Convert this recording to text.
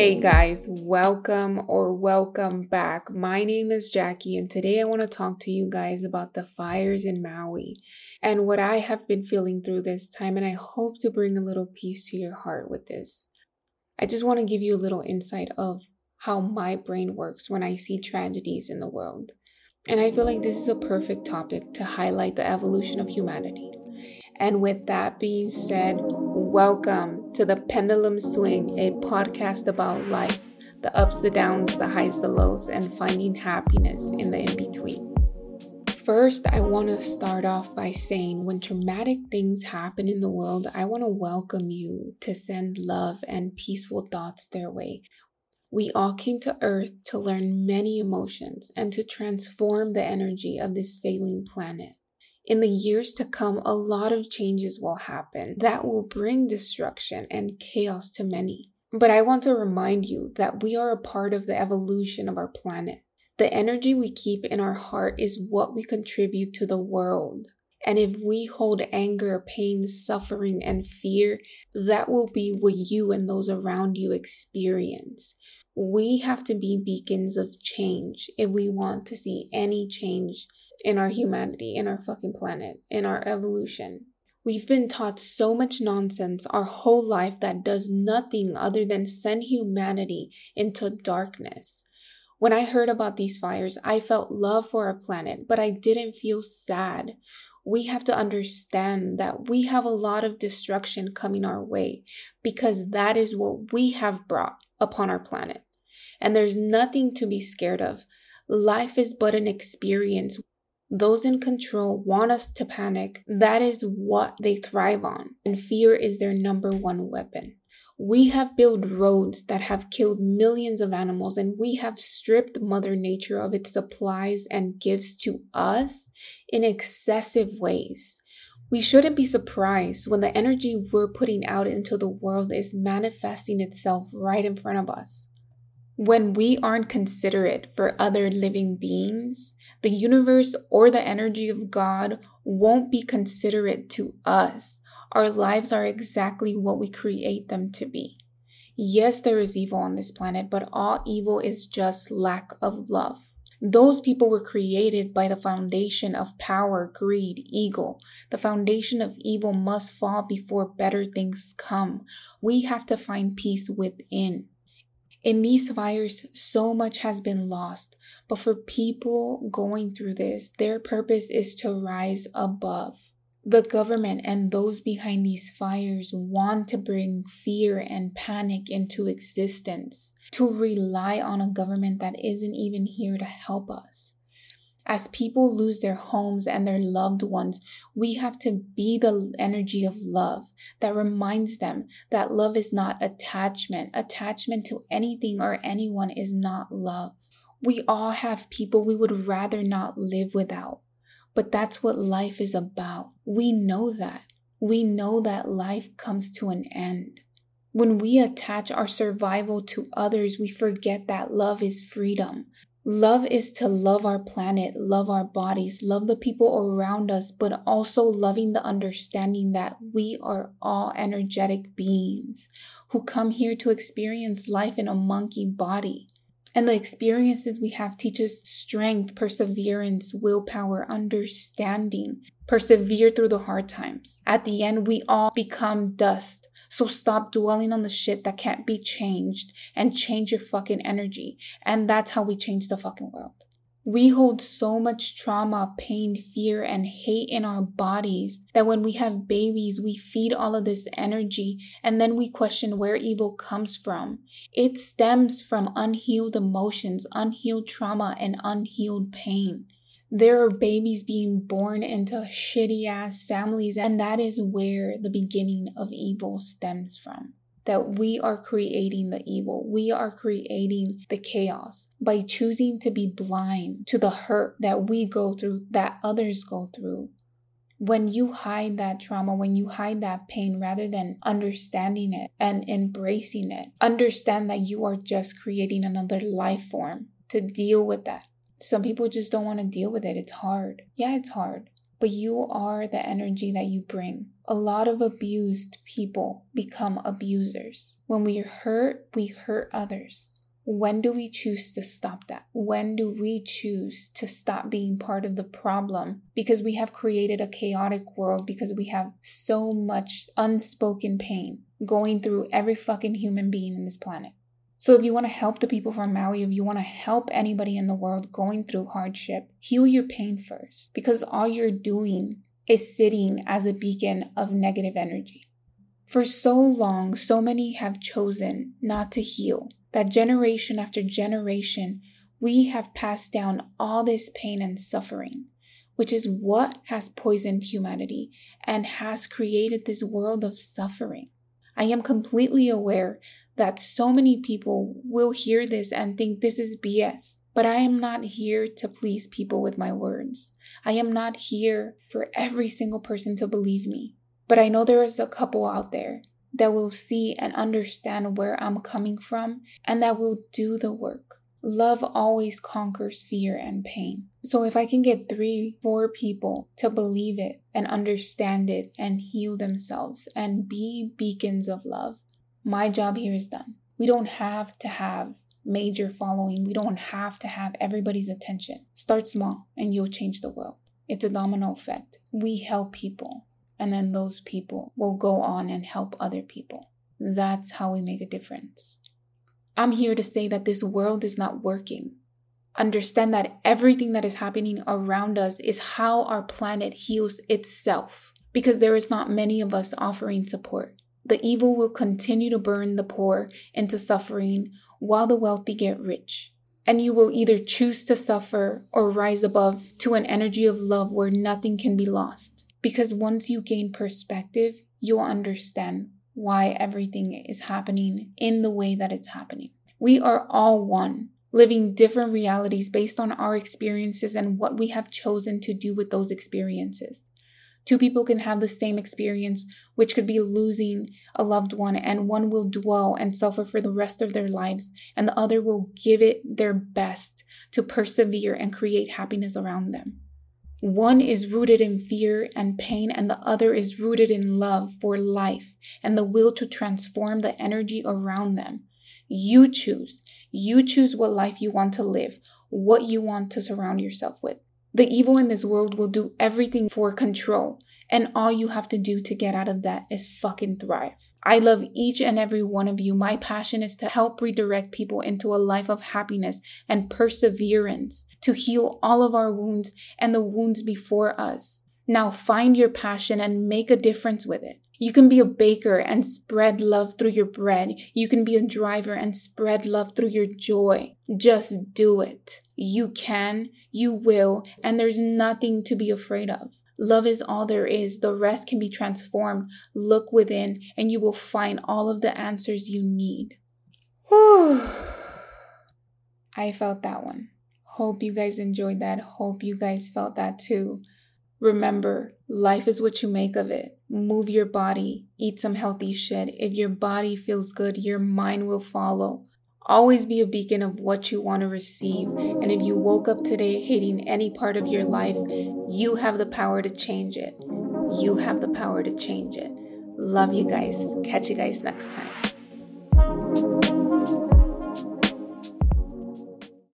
Hey guys, welcome or welcome back. My name is Jackie, and today I want to talk to you guys about the fires in Maui and what I have been feeling through this time. And I hope to bring a little peace to your heart with this. I just want to give you a little insight of how my brain works when I see tragedies in the world. And I feel like this is a perfect topic to highlight the evolution of humanity. And with that being said, welcome to the Pendulum Swing, a podcast about life, the ups, the downs, the highs, the lows, and finding happiness in the in between. First, I want to start off by saying when traumatic things happen in the world, I want to welcome you to send love and peaceful thoughts their way. We all came to Earth to learn many emotions and to transform the energy of this failing planet. In the years to come, a lot of changes will happen that will bring destruction and chaos to many. But I want to remind you that we are a part of the evolution of our planet. The energy we keep in our heart is what we contribute to the world. And if we hold anger, pain, suffering, and fear, that will be what you and those around you experience. We have to be beacons of change if we want to see any change in our humanity, in our fucking planet, in our evolution. We've been taught so much nonsense our whole life that does nothing other than send humanity into darkness. When I heard about these fires, I felt love for our planet, but I didn't feel sad. We have to understand that we have a lot of destruction coming our way because that is what we have brought upon our planet. And there's nothing to be scared of. Life is but an experience. Those in control want us to panic. That is what they thrive on, and fear is their number one weapon. We have built roads that have killed millions of animals, and we have stripped Mother Nature of its supplies and gifts to us in excessive ways. We shouldn't be surprised when the energy we're putting out into the world is manifesting itself right in front of us. When we aren't considerate for other living beings, the universe or the energy of God won't be considerate to us. Our lives are exactly what we create them to be. Yes, there is evil on this planet, but all evil is just lack of love. Those people were created by the foundation of power, greed, ego. The foundation of evil must fall before better things come. We have to find peace within. In these fires, so much has been lost, but for people going through this, their purpose is to rise above. The government and those behind these fires want to bring fear and panic into existence, to rely on a government that isn't even here to help us. As people lose their homes and their loved ones, we have to be the energy of love that reminds them that love is not attachment. Attachment to anything or anyone is not love. We all have people we would rather not live without, but that's what life is about. We know that. We know that life comes to an end. When we attach our survival to others, we forget that love is freedom, Love is to love our planet, love our bodies, love the people around us, but also loving the understanding that we are all energetic beings who come here to experience life in a monkey body. And the experiences we have teach us strength, perseverance, willpower, understanding. Persevere through the hard times. At the end, we all become dust. So stop dwelling on the shit that can't be changed and change your fucking energy. And that's how we change the fucking world. We hold so much trauma, pain, fear, and hate in our bodies that when we have babies, we feed all of this energy and then we question where evil comes from. It stems from unhealed emotions, unhealed trauma, and unhealed pain. There are babies being born into shitty ass families, and that is where the beginning of evil stems from that we are creating the evil. We are creating the chaos by choosing to be blind to the hurt that we go through, that others go through. When you hide that trauma, when you hide that pain rather than understanding it and embracing it, understand that you are just creating another life form to deal with that. Some people just don't want to deal with it. It's hard. Yeah, it's hard. But you are the energy that you bring. A lot of abused people become abusers. When we hurt, we hurt others. When do we choose to stop that? When do we choose to stop being part of the problem? Because we have created a chaotic world because we have so much unspoken pain going through every fucking human being in this planet. So, if you want to help the people from Maui, if you want to help anybody in the world going through hardship, heal your pain first because all you're doing is sitting as a beacon of negative energy. For so long, so many have chosen not to heal that generation after generation, we have passed down all this pain and suffering, which is what has poisoned humanity and has created this world of suffering. I am completely aware that so many people will hear this and think this is BS. But I am not here to please people with my words. I am not here for every single person to believe me. But I know there is a couple out there that will see and understand where I'm coming from and that will do the work. Love always conquers fear and pain. So if I can get three, four people to believe it and understand it and heal themselves and be beacons of love, my job here is done. We don't have to have major following. We don't have to have everybody's attention. Start small and you'll change the world. It's a domino effect. We help people and then those people will go on and help other people. That's how we make a difference. I'm here to say that this world is not working. Understand that everything that is happening around us is how our planet heals itself because there is not many of us offering support. The evil will continue to burn the poor into suffering while the wealthy get rich. And you will either choose to suffer or rise above to an energy of love where nothing can be lost. Because once you gain perspective, you'll understand why everything is happening in the way that it's happening. We are all one, living different realities based on our experiences and what we have chosen to do with those experiences. Two people can have the same experience, which could be losing a loved one, and one will dwell and suffer for the rest of their lives, and the other will give it their best to persevere and create happiness around them. One is rooted in fear and pain, and the other is rooted in love for life and the will to transform the energy around them. You choose. You choose what life you want to live, what you want to surround yourself with. The evil in this world will do everything for control, and all you have to do to get out of that is fucking thrive. I love each and every one of you. My passion is to help redirect people into a life of happiness and perseverance, to heal all of our wounds and the wounds before us. Now find your passion and make a difference with it. You can be a baker and spread love through your bread. You can be a driver and spread love through your joy. Just do it. You can, you will, and there's nothing to be afraid of. Love is all there is. The rest can be transformed. Look within, and you will find all of the answers you need. Whew. I felt that one. Hope you guys enjoyed that. Hope you guys felt that too. Remember, life is what you make of it. Move your body, eat some healthy shit. If your body feels good, your mind will follow. Always be a beacon of what you want to receive. And if you woke up today hating any part of your life, you have the power to change it. You have the power to change it. Love you guys. Catch you guys next time.